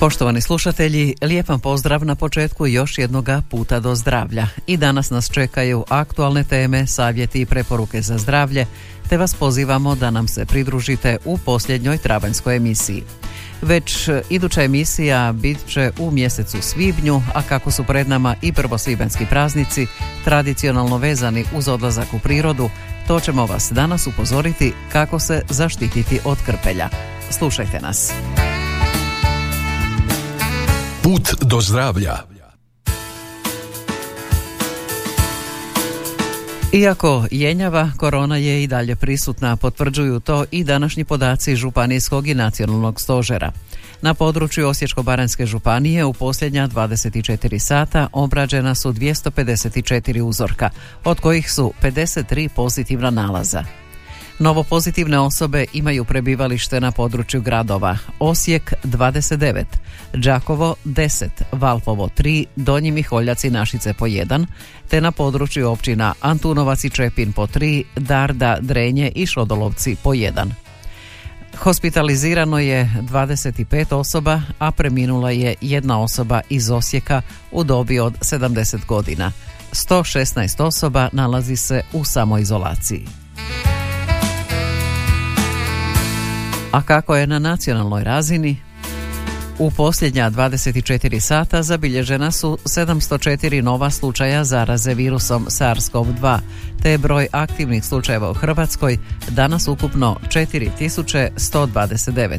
Poštovani slušatelji, lijepan pozdrav na početku još jednoga puta do zdravlja. I danas nas čekaju aktualne teme, savjeti i preporuke za zdravlje, te vas pozivamo da nam se pridružite u posljednjoj travanjskoj emisiji. Već iduća emisija bit će u mjesecu svibnju, a kako su pred nama i prvosvibanski praznici, tradicionalno vezani uz odlazak u prirodu, to ćemo vas danas upozoriti kako se zaštititi od krpelja. Slušajte nas. Put do zdravlja. Iako jenjava, korona je i dalje prisutna, potvrđuju to i današnji podaci Županijskog i nacionalnog stožera. Na području Osječko-Baranjske županije u posljednja 24 sata obrađena su 254 uzorka, od kojih su 53 pozitivna nalaza. Novo pozitivne osobe imaju prebivalište na području gradova Osijek 29, Đakovo 10, Valpovo 3, Donji Miholjaci Našice po 1, te na području općina Antunovac i Čepin po 3, Darda, Drenje i Šodolovci po 1. Hospitalizirano je 25 osoba, a preminula je jedna osoba iz Osijeka u dobi od 70 godina. 116 osoba nalazi se u samoizolaciji. A kako je na nacionalnoj razini? U posljednja 24 sata zabilježena su 704 nova slučaja zaraze virusom SARS-CoV-2, te je broj aktivnih slučajeva u Hrvatskoj danas ukupno 4129.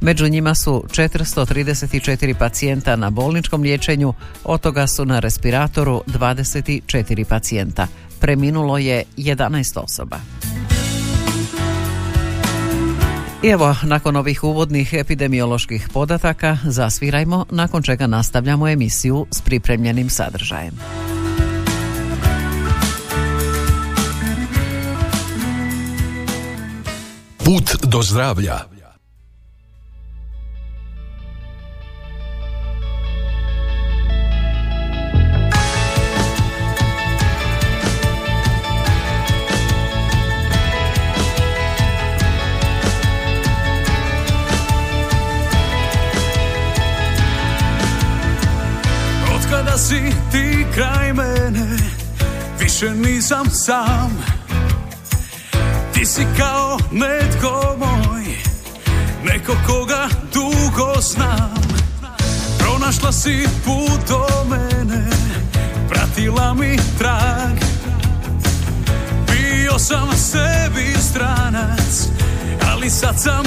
Među njima su 434 pacijenta na bolničkom liječenju, od toga su na respiratoru 24 pacijenta. Preminulo je 11 osoba. I evo, nakon ovih uvodnih epidemioloških podataka zasvirajmo, nakon čega nastavljamo emisiju s pripremljenim sadržajem. Put do zdravlja. Ti kraj mene Više nisam sam. Ti si kao netko moj Neko koga dugo znam. Pronašla si put do mene Pratila mi trag. Bio sam sebi stranac Ali sad sam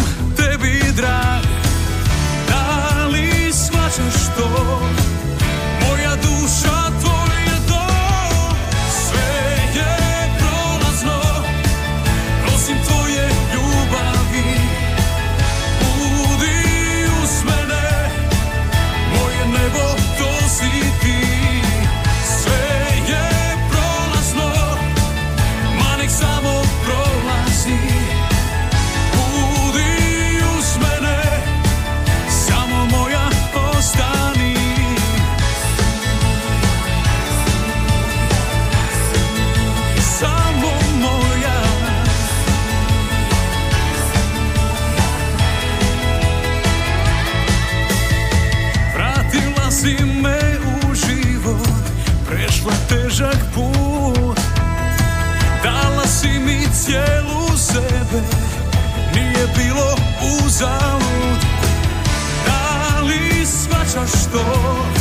cijelu sebe Nije bilo uzalud. Da li shvaćaš to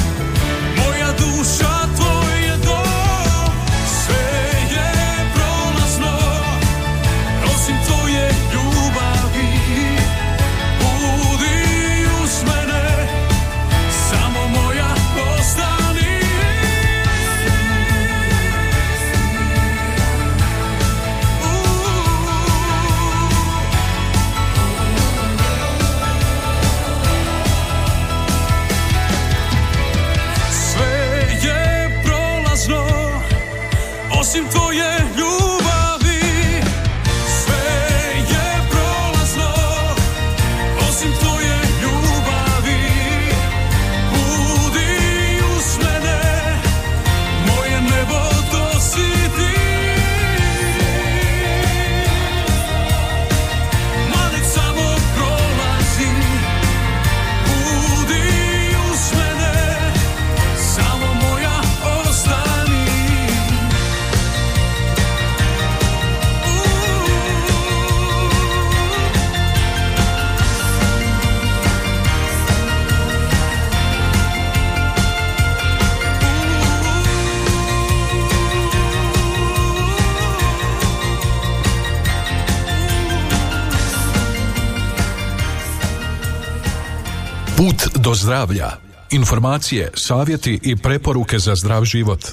do zdravlja. Informacije, savjeti i preporuke za zdrav život.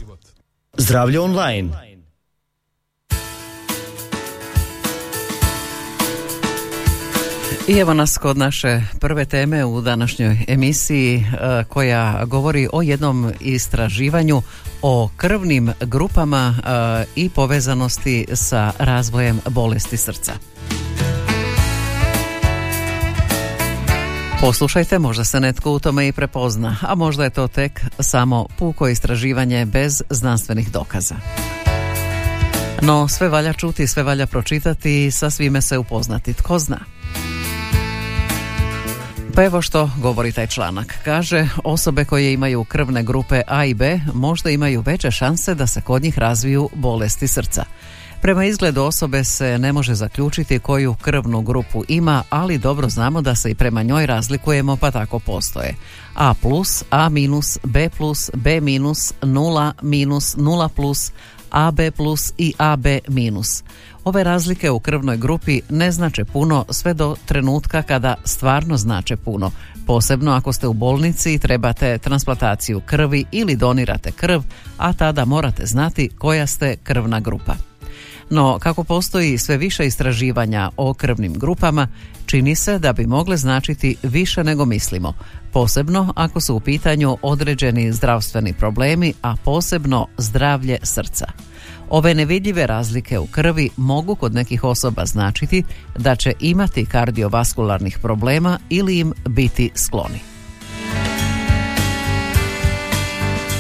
Zdravlje online. I evo nas kod naše prve teme u današnjoj emisiji e, koja govori o jednom istraživanju o krvnim grupama e, i povezanosti sa razvojem bolesti srca. Poslušajte, možda se netko u tome i prepozna, a možda je to tek samo puko istraživanje bez znanstvenih dokaza. No, sve valja čuti, sve valja pročitati i sa svime se upoznati. Tko zna? Pa evo što govori taj članak. Kaže, osobe koje imaju krvne grupe A i B možda imaju veće šanse da se kod njih razviju bolesti srca. Prema izgledu osobe se ne može zaključiti koju krvnu grupu ima, ali dobro znamo da se i prema njoj razlikujemo pa tako postoje. A plus, A minus, B plus, B minus, 0 minus, 0 plus, AB plus i AB minus. Ove razlike u krvnoj grupi ne znače puno sve do trenutka kada stvarno znače puno. Posebno ako ste u bolnici i trebate transplantaciju krvi ili donirate krv, a tada morate znati koja ste krvna grupa. No, kako postoji sve više istraživanja o krvnim grupama, čini se da bi mogle značiti više nego mislimo, posebno ako su u pitanju određeni zdravstveni problemi, a posebno zdravlje srca. Ove nevidljive razlike u krvi mogu kod nekih osoba značiti da će imati kardiovaskularnih problema ili im biti skloni.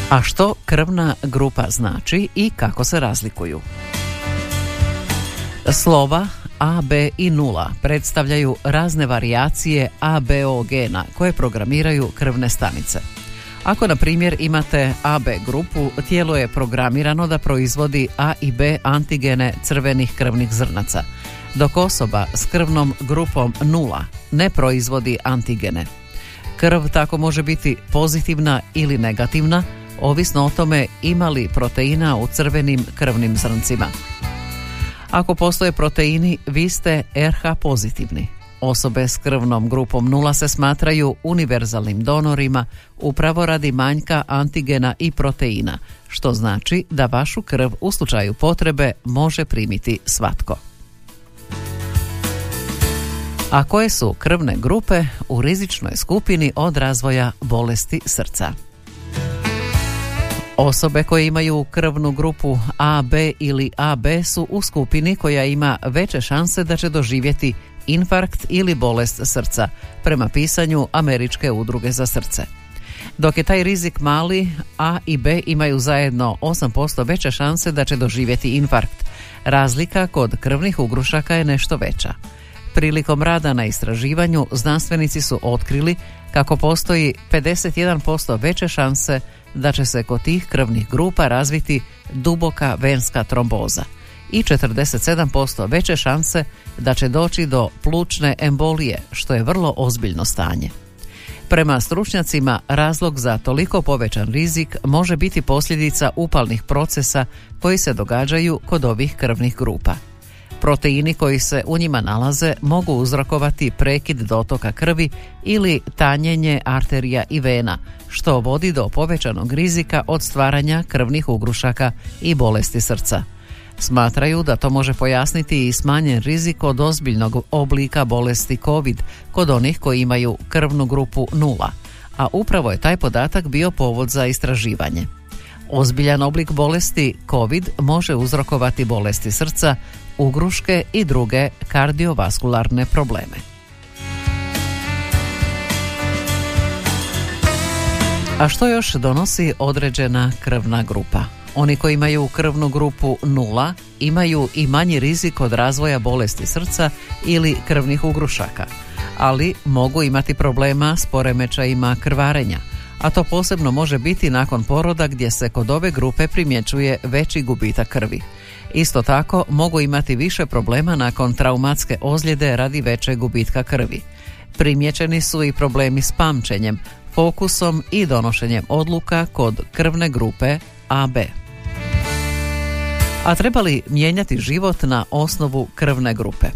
A što krvna grupa znači i kako se razlikuju? Slova A, B i nula predstavljaju razne varijacije ABO gena koje programiraju krvne stanice. Ako, na primjer, imate AB grupu, tijelo je programirano da proizvodi A i B antigene crvenih krvnih zrnaca, dok osoba s krvnom grupom nula ne proizvodi antigene. Krv tako može biti pozitivna ili negativna, ovisno o tome ima li proteina u crvenim krvnim zrncima. Ako postoje proteini, vi ste RH pozitivni. Osobe s krvnom grupom nula se smatraju univerzalnim donorima upravo radi manjka antigena i proteina, što znači da vašu krv u slučaju potrebe može primiti svatko. A koje su krvne grupe u rizičnoj skupini od razvoja bolesti srca? Osobe koje imaju krvnu grupu AB ili AB su u skupini koja ima veće šanse da će doživjeti infarkt ili bolest srca, prema pisanju Američke udruge za srce. Dok je taj rizik mali, A i B imaju zajedno 8% veće šanse da će doživjeti infarkt. Razlika kod krvnih ugrušaka je nešto veća. Prilikom rada na istraživanju znanstvenici su otkrili kako postoji 51% veće šanse da će se kod tih krvnih grupa razviti duboka venska tromboza i 47% veće šanse da će doći do plućne embolije, što je vrlo ozbiljno stanje. Prema stručnjacima, razlog za toliko povećan rizik može biti posljedica upalnih procesa koji se događaju kod ovih krvnih grupa. Proteini koji se u njima nalaze mogu uzrokovati prekid dotoka krvi ili tanjenje arterija i vena, što vodi do povećanog rizika od stvaranja krvnih ugrušaka i bolesti srca. Smatraju da to može pojasniti i smanjen rizik od ozbiljnog oblika bolesti COVID kod onih koji imaju krvnu grupu nula, a upravo je taj podatak bio povod za istraživanje. Ozbiljan oblik bolesti COVID može uzrokovati bolesti srca, ugruške i druge kardiovaskularne probleme. A što još donosi određena krvna grupa? Oni koji imaju krvnu grupu nula imaju i manji rizik od razvoja bolesti srca ili krvnih ugrušaka, ali mogu imati problema s poremećajima krvarenja, a to posebno može biti nakon poroda gdje se kod ove grupe primjećuje veći gubitak krvi. Isto tako mogu imati više problema nakon traumatske ozljede radi većeg gubitka krvi. Primjećeni su i problemi s pamćenjem, fokusom i donošenjem odluka kod krvne grupe AB. A treba li mijenjati život na osnovu krvne grupe?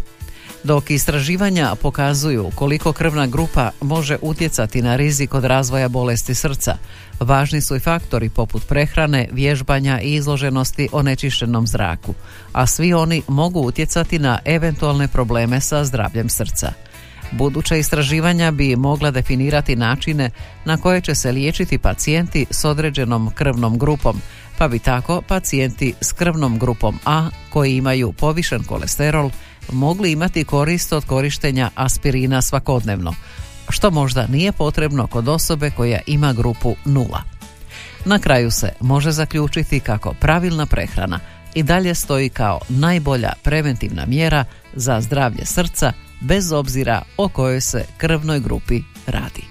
Dok istraživanja pokazuju koliko krvna grupa može utjecati na rizik od razvoja bolesti srca, važni su i faktori poput prehrane, vježbanja i izloženosti onečišćenom zraku, a svi oni mogu utjecati na eventualne probleme sa zdravljem srca. Buduća istraživanja bi mogla definirati načine na koje će se liječiti pacijenti s određenom krvnom grupom, pa bi tako pacijenti s krvnom grupom A koji imaju povišen kolesterol mogli imati korist od korištenja aspirina svakodnevno, što možda nije potrebno kod osobe koja ima grupu nula. Na kraju se može zaključiti kako pravilna prehrana i dalje stoji kao najbolja preventivna mjera za zdravlje srca bez obzira o kojoj se krvnoj grupi radi.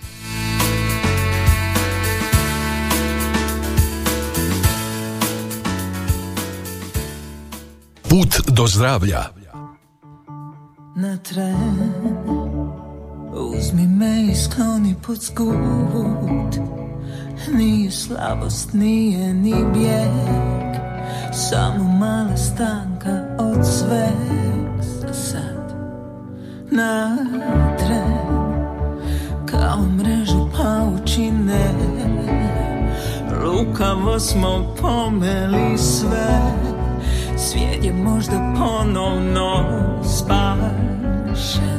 Put do zdravlja na tren Uzmi me i skloni pod skut Nije slabost, nije ni bijeg. Samo mala stanka od sveg. Za sad na tren. Kao mrežu paučine Lukavo smo pomeli sve. Svijet je možda ponovno spašen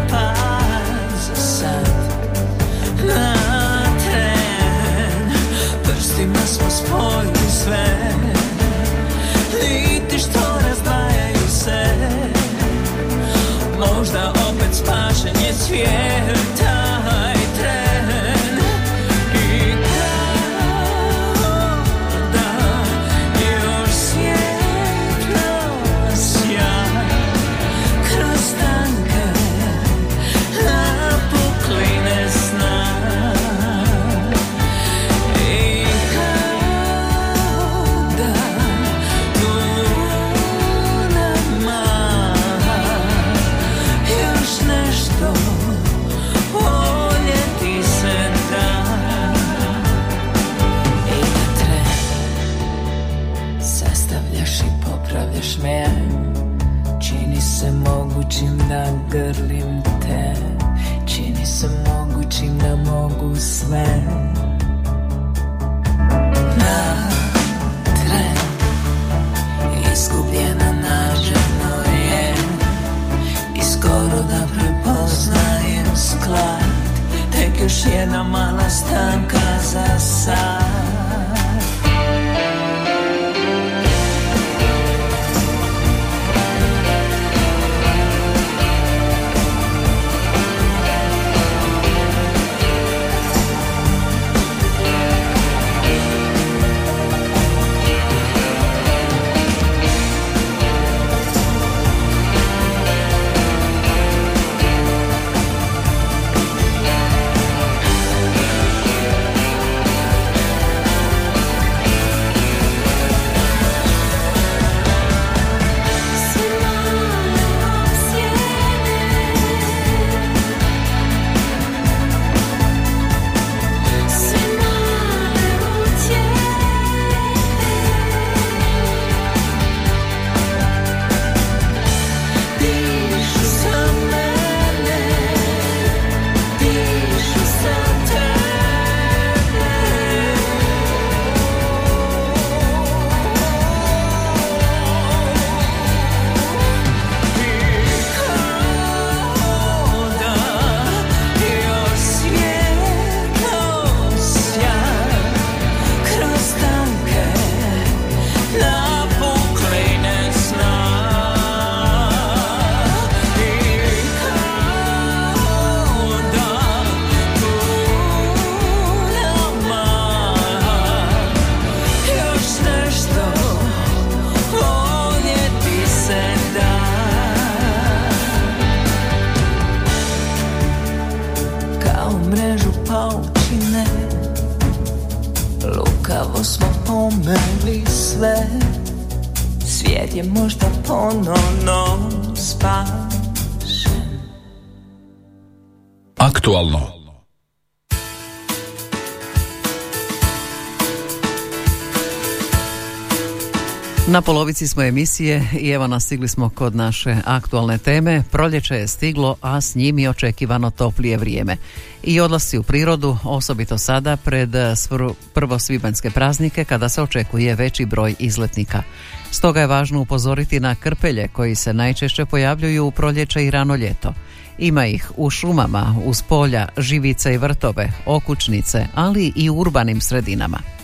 Na polovici smo emisije i evo nas stigli smo kod naše aktualne teme. Proljeće je stiglo, a s njim i očekivano toplije vrijeme. I odlasci u prirodu, osobito sada pred svr- prvosvibanjske praznike kada se očekuje veći broj izletnika. Stoga je važno upozoriti na krpelje koji se najčešće pojavljuju u proljeće i rano ljeto. Ima ih u šumama, uz polja, živice i vrtove, okućnice, ali i u urbanim sredinama.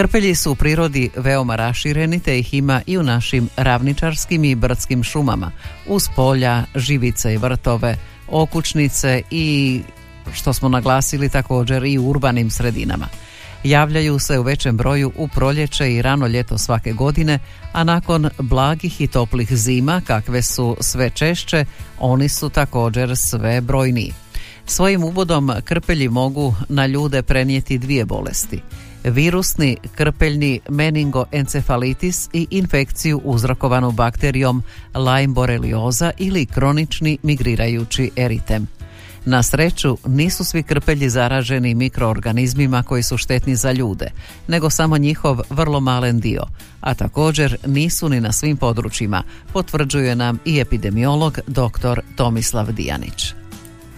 Krpelji su u prirodi veoma rašireni te ih ima i u našim ravničarskim i brdskim šumama, uz polja, živice i vrtove, okućnice i što smo naglasili također i u urbanim sredinama. Javljaju se u većem broju u proljeće i rano ljeto svake godine, a nakon blagih i toplih zima, kakve su sve češće, oni su također sve brojniji. Svojim uvodom krpelji mogu na ljude prenijeti dvije bolesti. Virusni krpeljni meningoencefalitis i infekciju uzrokovanu bakterijom Lyme borelioza ili kronični migrirajući eritem. Na sreću nisu svi krpelji zaraženi mikroorganizmima koji su štetni za ljude, nego samo njihov vrlo malen dio, a također nisu ni na svim područjima, potvrđuje nam i epidemiolog dr. Tomislav Dijanić.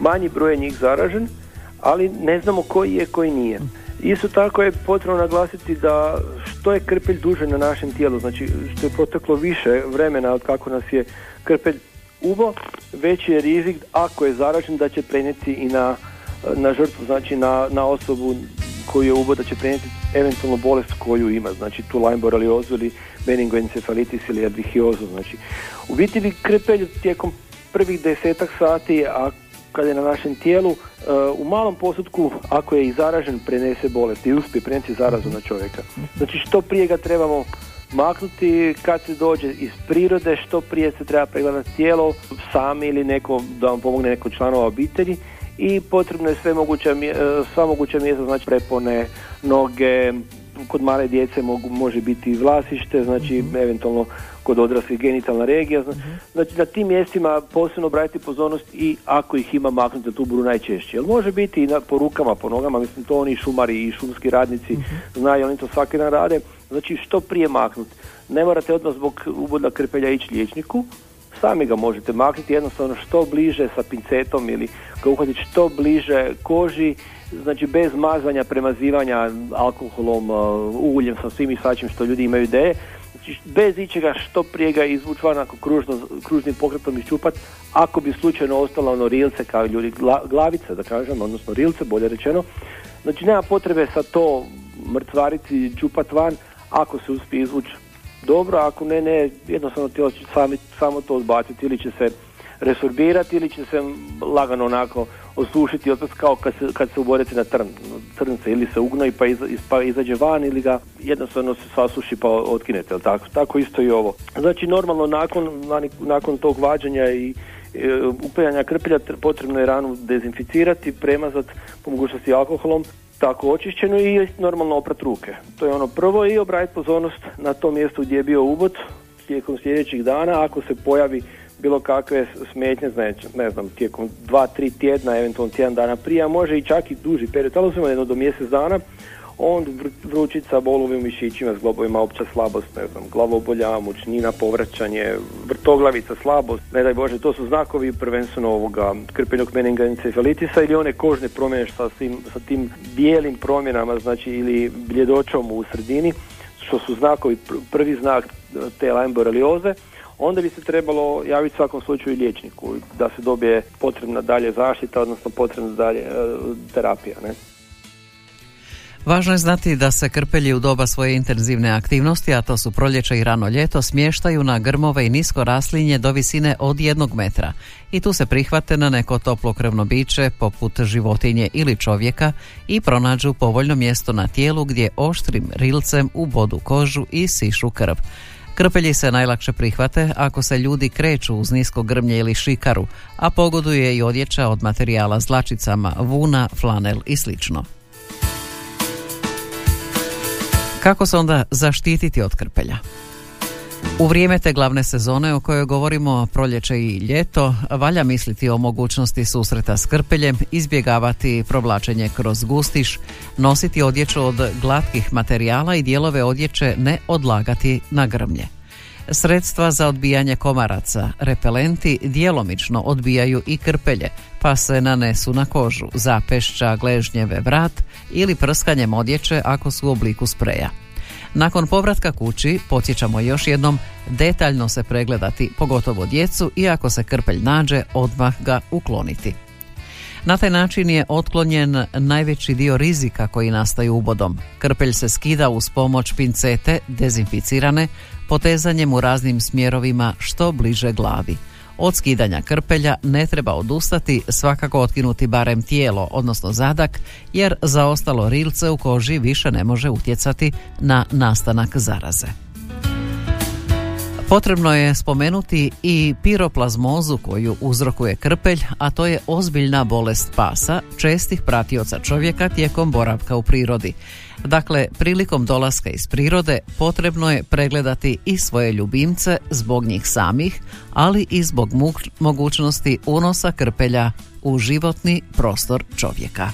manji broj je njih zaražen, ali ne znamo koji je, koji nije. Isto tako je potrebno naglasiti da što je krpelj duže na našem tijelu, znači što je proteklo više vremena od kako nas je krpelj ubo, veći je rizik ako je zaražen da će prenijeti i na, na žrtvu, znači na, na osobu koju je ubo da će prenijeti eventualno bolest koju ima, znači tu Lyme boreliozu ili meningoencefalitis ili erbihiozu. Znači, u biti bi krpelj tijekom prvih desetak sati, a kada je na našem tijelu, e, u malom postotku, ako je i zaražen, prenese bolest i uspije prenijeti zarazu na čovjeka. Znači što prije ga trebamo maknuti kad se dođe iz prirode, što prije se treba pregledati tijelo, sami ili neko da vam pomogne neko članova obitelji i potrebno je sve moguća, mje- e, sva moguća mjesta, znači prepone, noge, kod male djece mogu, može biti i vlasište, znači eventualno kod odraslih genitalna regija. Zna- Znači na tim mjestima posebno obratiti pozornost i ako ih ima maknuti da tu budu najčešće. Jer može biti i na, po rukama, po nogama, mislim to oni šumari i šumski radnici znaju, oni to svaki dan rade. Znači što prije maknuti. Ne morate odmah zbog uboda krpelja ići liječniku, sami ga možete maknuti jednostavno što bliže sa pincetom ili ga uhvatiti što bliže koži, znači bez mazanja, premazivanja alkoholom, uh, uljem, sa svim i svačim što ljudi imaju ideje. Bez ičega što prije ga izvući van ako kružno, kružnim pokretom iščupat, ako bi slučajno ostalo ono rilce kao ljudi, gla- glavice da kažem, odnosno rilce bolje rečeno. Znači nema potrebe sa to mrtvariti, čupat van, ako se uspije izvući dobro, ako ne, ne, jednostavno tijelo će sami, samo to odbaciti ili će se resorbirati ili će se lagano onako osušiti opet kao kad se, kad se ubodete na trn, trnce ili se ugnoji pa, iza, pa izađe van ili ga jednostavno se sasuši pa otkinete, tako? Tako isto i ovo. Znači normalno nakon, nakon tog vađenja i e, upajanja krpelja tr- potrebno je ranu dezinficirati, premazati po mogućnosti alkoholom, tako očišćeno i normalno oprat ruke. To je ono prvo i obratiti pozornost na tom mjestu gdje je bio ubod tijekom sljedećih dana ako se pojavi bilo kakve smetnje, znači, ne znam, tijekom dva, tri tjedna, eventualno tjedan dana prije, a može i čak i duži period, ali uzmemo jedno do mjesec dana, on vr- vrućica, bolovi u mišićima, zglobovima, opća slabost, ne znam, glavobolja, mučnina, povraćanje, vrtoglavica, slabost, ne daj Bože, to su znakovi prvenstveno ovoga krpenog meninga encefalitisa ili one kožne promjene sa, tim, sa tim bijelim promjenama, znači ili bljedoćom u sredini, što su znakovi, pr- prvi znak te Lyme borelioze, onda bi se trebalo javiti svakom slučaju liječniku da se dobije potrebna dalje zaštita, odnosno potrebna dalje e, terapija. Ne? Važno je znati da se krpelji u doba svoje intenzivne aktivnosti, a to su proljeće i rano ljeto, smještaju na grmove i nisko raslinje do visine od jednog metra. I tu se prihvate na neko toplo krvno biće, poput životinje ili čovjeka, i pronađu povoljno mjesto na tijelu gdje oštrim rilcem u bodu kožu i sišu krv. Krpelji se najlakše prihvate ako se ljudi kreću uz nisko grmlje ili šikaru, a pogoduje i odjeća od materijala s vuna, flanel i slično. Kako se onda zaštititi od krpelja? U vrijeme te glavne sezone o kojoj govorimo proljeće i ljeto, valja misliti o mogućnosti susreta s krpeljem, izbjegavati provlačenje kroz gustiš, nositi odjeću od glatkih materijala i dijelove odjeće ne odlagati na grmlje. Sredstva za odbijanje komaraca, repelenti djelomično odbijaju i krpelje, pa se nanesu na kožu, zapešća, gležnjeve, vrat ili prskanjem odjeće ako su u obliku spreja. Nakon povratka kući podsjećamo još jednom detaljno se pregledati, pogotovo djecu i ako se krpelj nađe, odmah ga ukloniti. Na taj način je otklonjen najveći dio rizika koji nastaju ubodom. Krpelj se skida uz pomoć pincete, dezinficirane, potezanjem u raznim smjerovima što bliže glavi. Od skidanja krpelja ne treba odustati, svakako otkinuti barem tijelo, odnosno zadak, jer zaostalo rilce u koži više ne može utjecati na nastanak zaraze. Potrebno je spomenuti i piroplazmozu koju uzrokuje krpelj, a to je ozbiljna bolest pasa, čestih pratioca čovjeka tijekom boravka u prirodi. Dakle, prilikom dolaska iz prirode potrebno je pregledati i svoje ljubimce zbog njih samih, ali i zbog mogućnosti unosa krpelja u životni prostor čovjeka.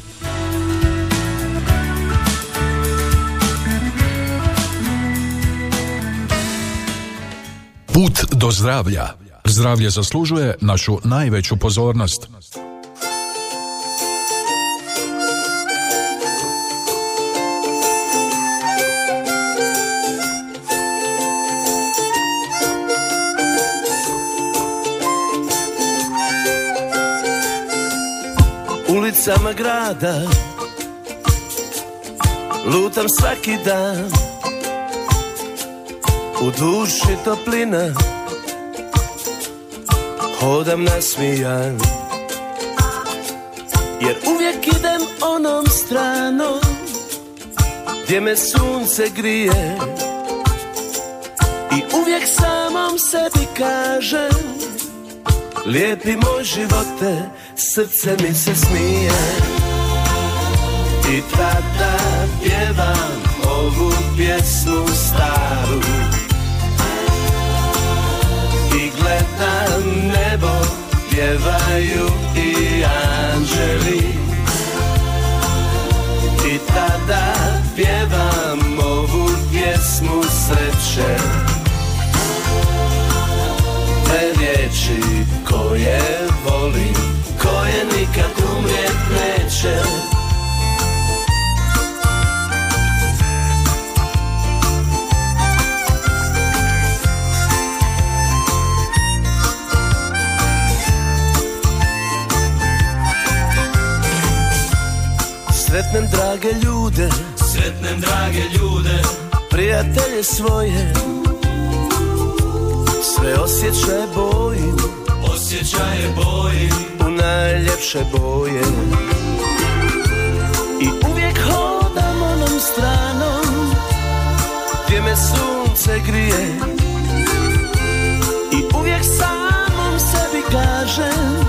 Put do zdravlja. Zdravlje zaslužuje našu najveću pozornost. Ulicama grada. Lutam svaki dan. U duši toplina. Hodam nasmijan. Jer uvijek idem onom stranom Gdje me sunce grije. I uvijek samom sebi kažem Lijepi moj živote, srce mi se smije. I tada pjevam ovu pjesmu staru. I gledam nebo, pjevaju i anđeli. I tada pjevam ovu pjesmu sreće. Te riječi koje volim Koje nikad umrijet neće. Sretnem drage ljude. Sretnem drage ljude. Prijatelje svoje. Sve osjećaje bojim. Osjećaje boji U najljepše boje. I uvijek hodam onom stranom Gdje me sunce grije. I uvijek samom sebi kažem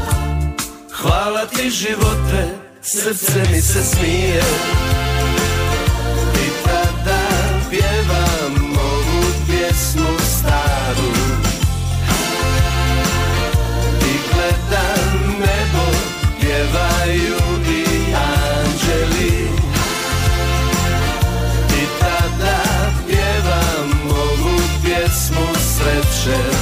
Hvala ti živote Srce mi se smije sreće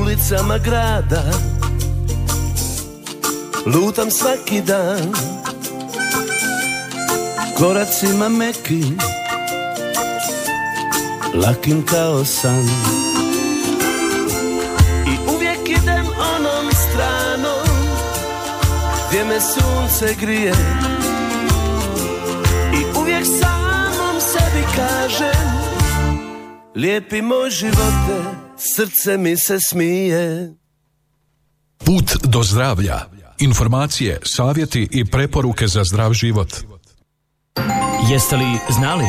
Ulicama grada. Lutam svaki dan. Koracima mekim Lakim kao san. I uvijek idem onom stranom Gdje me sunce grije. I uvijek samom sebi kažem Lijepi moj živote Srce mi se smije Put do zdravlja. Informacije, savjeti i preporuke za zdrav život. Jeste li znali?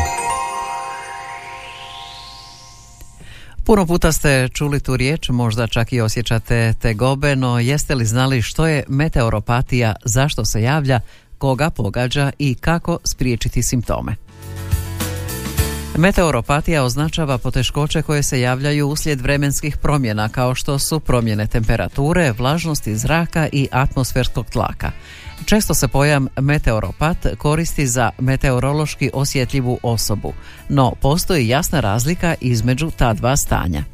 Puno puta ste čuli tu riječ, možda čak i osjećate te gobe, no jeste li znali što je meteoropatija, zašto se javlja, koga pogađa i kako spriječiti simptome? Meteoropatija označava poteškoće koje se javljaju uslijed vremenskih promjena kao što su promjene temperature, vlažnosti zraka i atmosferskog tlaka. Često se pojam meteoropat koristi za meteorološki osjetljivu osobu, no postoji jasna razlika između ta dva stanja.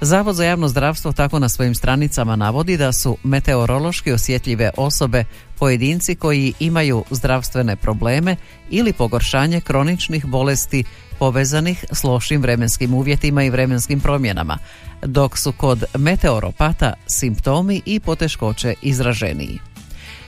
Zavod za javno zdravstvo tako na svojim stranicama navodi da su meteorološki osjetljive osobe pojedinci koji imaju zdravstvene probleme ili pogoršanje kroničnih bolesti povezanih s lošim vremenskim uvjetima i vremenskim promjenama, dok su kod meteoropata simptomi i poteškoće izraženiji.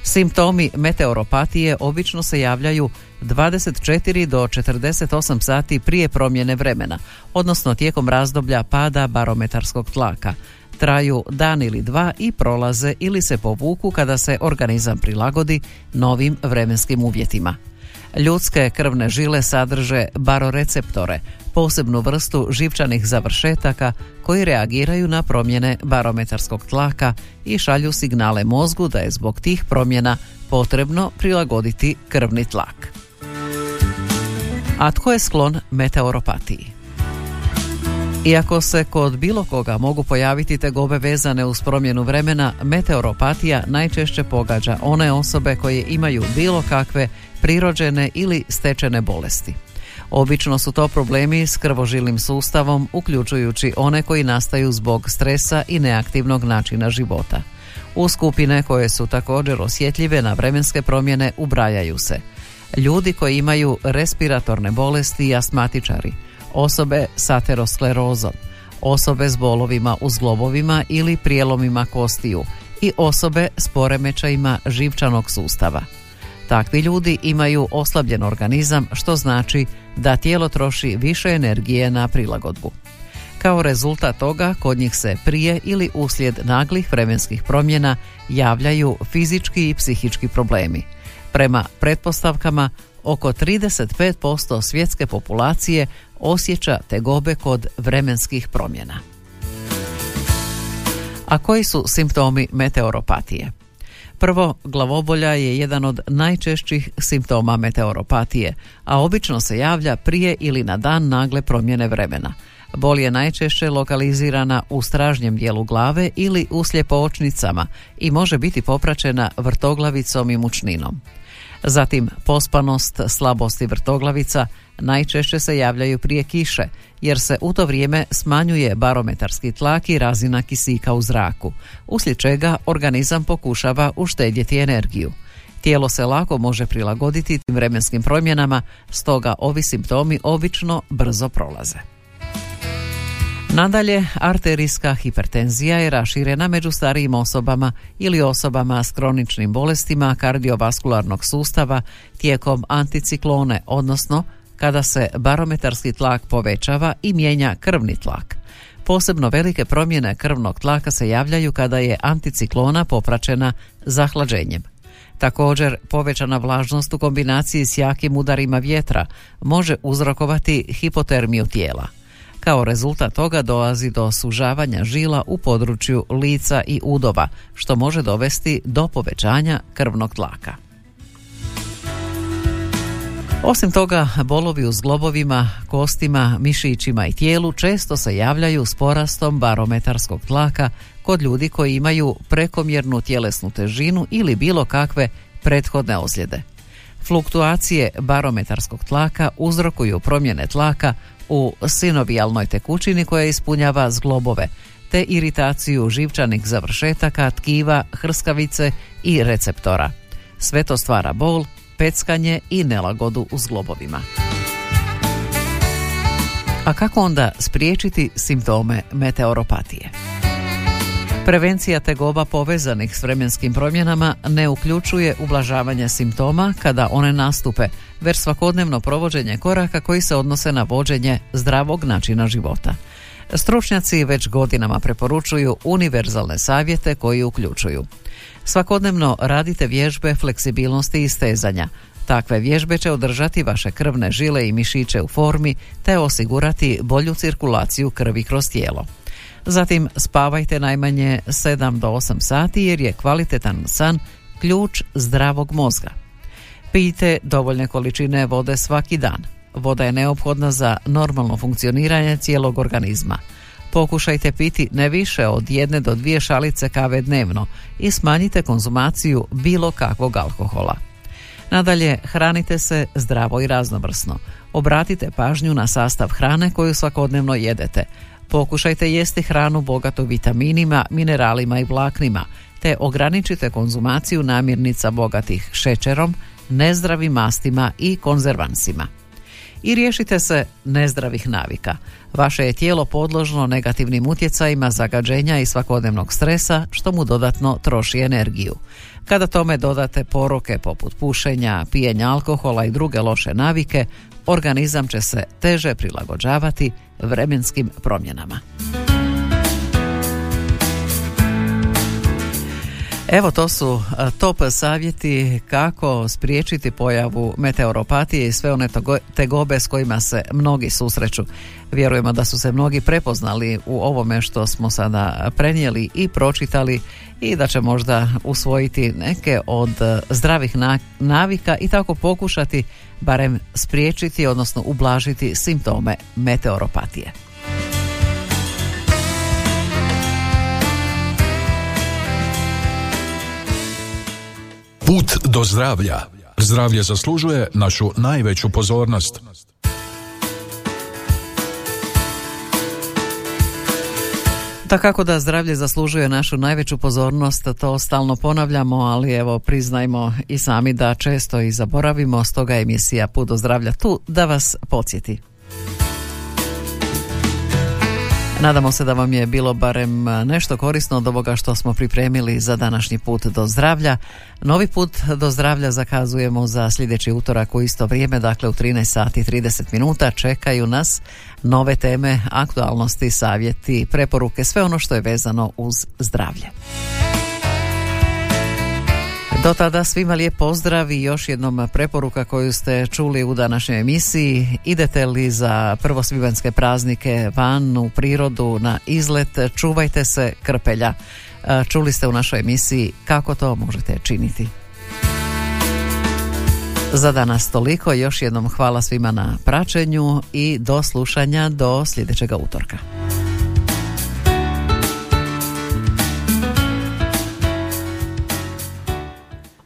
Simptomi meteoropatije obično se javljaju 24 do 48 sati prije promjene vremena, odnosno tijekom razdoblja pada barometarskog tlaka. Traju dan ili dva i prolaze ili se povuku kada se organizam prilagodi novim vremenskim uvjetima. Ljudske krvne žile sadrže baroreceptore, posebnu vrstu živčanih završetaka koji reagiraju na promjene barometarskog tlaka i šalju signale mozgu da je zbog tih promjena potrebno prilagoditi krvni tlak. A tko je sklon meteoropatiji? Iako se kod bilo koga mogu pojaviti tegobe vezane uz promjenu vremena, meteoropatija najčešće pogađa one osobe koje imaju bilo kakve prirođene ili stečene bolesti. Obično su to problemi s krvožilnim sustavom, uključujući one koji nastaju zbog stresa i neaktivnog načina života. U skupine koje su također osjetljive na vremenske promjene ubrajaju se ljudi koji imaju respiratorne bolesti i astmatičari, osobe s aterosklerozom, osobe s bolovima u zglobovima ili prijelomima kostiju i osobe s poremećajima živčanog sustava. Takvi ljudi imaju oslabljen organizam što znači da tijelo troši više energije na prilagodbu. Kao rezultat toga kod njih se prije ili uslijed naglih vremenskih promjena javljaju fizički i psihički problemi. Prema pretpostavkama oko 35% svjetske populacije osjeća tegobe kod vremenskih promjena. A koji su simptomi meteoropatije? Prvo, glavobolja je jedan od najčešćih simptoma meteoropatije, a obično se javlja prije ili na dan nagle promjene vremena. Bol je najčešće lokalizirana u stražnjem dijelu glave ili u sljepoočnicama i može biti popraćena vrtoglavicom i mučninom. Zatim pospanost, slabost i vrtoglavica najčešće se javljaju prije kiše, jer se u to vrijeme smanjuje barometarski tlak i razina kisika u zraku, uslijed čega organizam pokušava uštedjeti energiju. Tijelo se lako može prilagoditi tim vremenskim promjenama, stoga ovi simptomi obično brzo prolaze. Nadalje, arterijska hipertenzija je raširena među starijim osobama ili osobama s kroničnim bolestima kardiovaskularnog sustava tijekom anticiklone, odnosno kada se barometarski tlak povećava i mijenja krvni tlak. Posebno velike promjene krvnog tlaka se javljaju kada je anticiklona popraćena zahlađenjem. Također, povećana vlažnost u kombinaciji s jakim udarima vjetra može uzrokovati hipotermiju tijela. Kao rezultat toga dolazi do sužavanja žila u području lica i udova, što može dovesti do povećanja krvnog tlaka. Osim toga, bolovi u zglobovima, kostima, mišićima i tijelu često se javljaju s porastom barometarskog tlaka kod ljudi koji imaju prekomjernu tjelesnu težinu ili bilo kakve prethodne ozljede. Fluktuacije barometarskog tlaka uzrokuju promjene tlaka u sinovijalnoj tekućini koja ispunjava zglobove, te iritaciju živčanih završetaka, tkiva, hrskavice i receptora. Sve to stvara bol, peckanje i nelagodu u zglobovima. A kako onda spriječiti simptome meteoropatije? Prevencija tegoba povezanih s vremenskim promjenama ne uključuje ublažavanje simptoma kada one nastupe, već svakodnevno provođenje koraka koji se odnose na vođenje zdravog načina života. Stručnjaci već godinama preporučuju univerzalne savjete koji uključuju Svakodnevno radite vježbe fleksibilnosti i stezanja. Takve vježbe će održati vaše krvne žile i mišiće u formi te osigurati bolju cirkulaciju krvi kroz tijelo. Zatim spavajte najmanje 7 do 8 sati jer je kvalitetan san ključ zdravog mozga. Pijte dovoljne količine vode svaki dan. Voda je neophodna za normalno funkcioniranje cijelog organizma. Pokušajte piti ne više od jedne do dvije šalice kave dnevno i smanjite konzumaciju bilo kakvog alkohola. Nadalje, hranite se zdravo i raznovrsno. Obratite pažnju na sastav hrane koju svakodnevno jedete. Pokušajte jesti hranu bogatu vitaminima, mineralima i vlaknima, te ograničite konzumaciju namirnica bogatih šećerom, nezdravim mastima i konzervansima i riješite se nezdravih navika. Vaše je tijelo podložno negativnim utjecajima zagađenja i svakodnevnog stresa što mu dodatno troši energiju. Kada tome dodate poroke poput pušenja, pijenja alkohola i druge loše navike, organizam će se teže prilagođavati vremenskim promjenama. Evo to su e, top savjeti kako spriječiti pojavu meteoropatije i sve one tegobe s kojima se mnogi susreću. Vjerujemo da su se mnogi prepoznali u ovome što smo sada prenijeli i pročitali i da će možda usvojiti neke od e, zdravih navika i tako pokušati barem spriječiti odnosno ublažiti simptome meteoropatije. Put do zdravlja. Zdravlje zaslužuje našu najveću pozornost. Da kako da zdravlje zaslužuje našu najveću pozornost, to stalno ponavljamo, ali evo priznajmo i sami da često i zaboravimo, stoga emisija Put do zdravlja tu da vas podsjeti. Nadamo se da vam je bilo barem nešto korisno od ovoga što smo pripremili za današnji put do zdravlja. Novi put do zdravlja zakazujemo za sljedeći utorak u isto vrijeme, dakle u 13 sati 30 minuta. Čekaju nas nove teme, aktualnosti, savjeti, preporuke, sve ono što je vezano uz zdravlje. Do tada svima lijep pozdrav i još jednom preporuka koju ste čuli u današnjoj emisiji. Idete li za prvosvibanske praznike van u prirodu na izlet, čuvajte se krpelja. E, čuli ste u našoj emisiji kako to možete činiti. Za danas toliko, još jednom hvala svima na praćenju i do slušanja do sljedećega utorka.